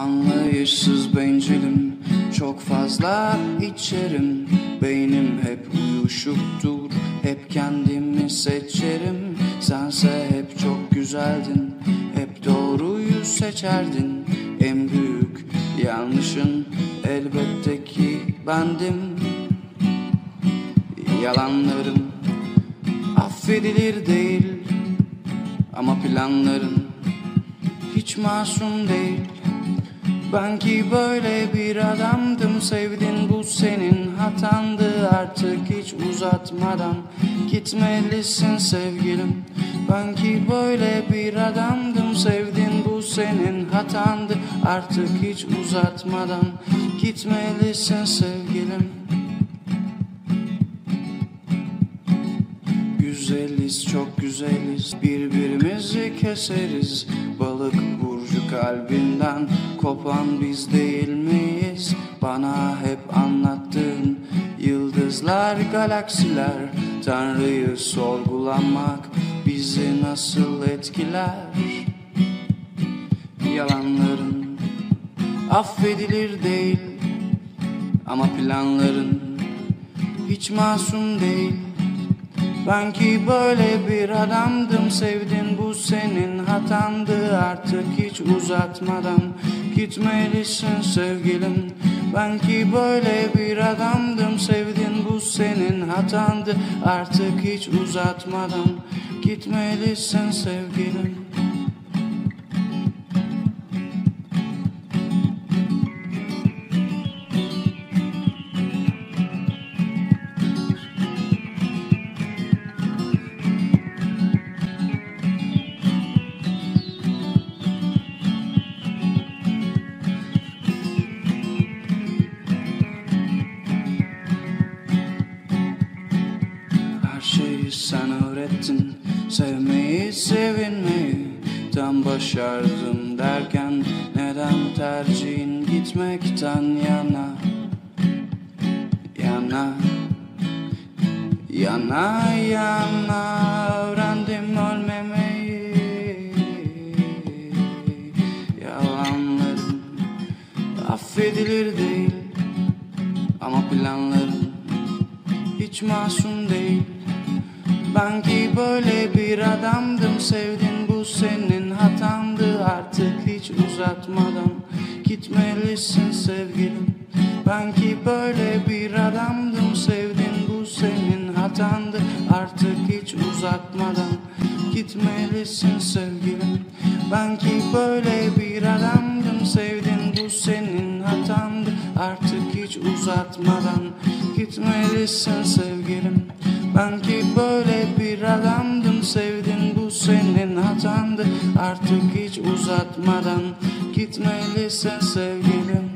Anlayışsız bencilim Çok fazla içerim. Beynim hep uyuşuktur Hep kendimi seçerim. Sense hep çok güzeldin Hep doğruyu seçerdin. En büyük yanlışın Elbette ki bendim. Yalanlarım affedilir değil Ama planların hiç masum değil Ben ki böyle bir adamdım Sevdin bu senin hatandı. Artık hiç uzatmadan Gitmelisin sevgilim. Ben ki böyle bir adamdım Sevdin bu senin hatandı. Artık hiç uzatmadan Gitmelisin sevgilim Güzeliz çok güzeliz. Birbirimizi keseriz. Balık burcu kalbinden Kopan biz değil miyiz? Bana hep anlattığın Yıldızlar galaksiler. Tanrı'yı sorgulamak Bizi nasıl etkiler? Yalanların affedilir değil. Ama planların hiç masum değil ben ki böyle bir adamdım Sevdin bu senin hatandı. Artık hiç uzatmadan Gitmelisin sevgilim. Ben ki böyle bir adamdım Sevdin bu senin hatandı. Artık hiç uzatmadan Gitmelisin sevgilim sen öğrettin. Sevmeyi, sevinmeyi Tam başardım derken Neden tercihin gitmekten yana? Yana Yana yana Öğrendim ölmemeyi. Yalanlarım Affedilir değil Ama planlarım hiç masum değil Ben ki böyle bir adamdım Sevdin bu senin hatandı. Artık hiç uzatmadan Gitmelisin sevgilim. Ben ki böyle bir adamdım Sevdin bu senin hatandı. Artık hiç uzatmadan Gitmelisin sevgilim. Ben ki böyle bir adamdım Sevdin bu senin hatandı. Artık hiç uzatmadan Gitmelisin sevgilim Ben ki böyle bir adamdım Sevdin bu senin hatandı. Artık hiç uzatmadan Gitmelisin sevgilim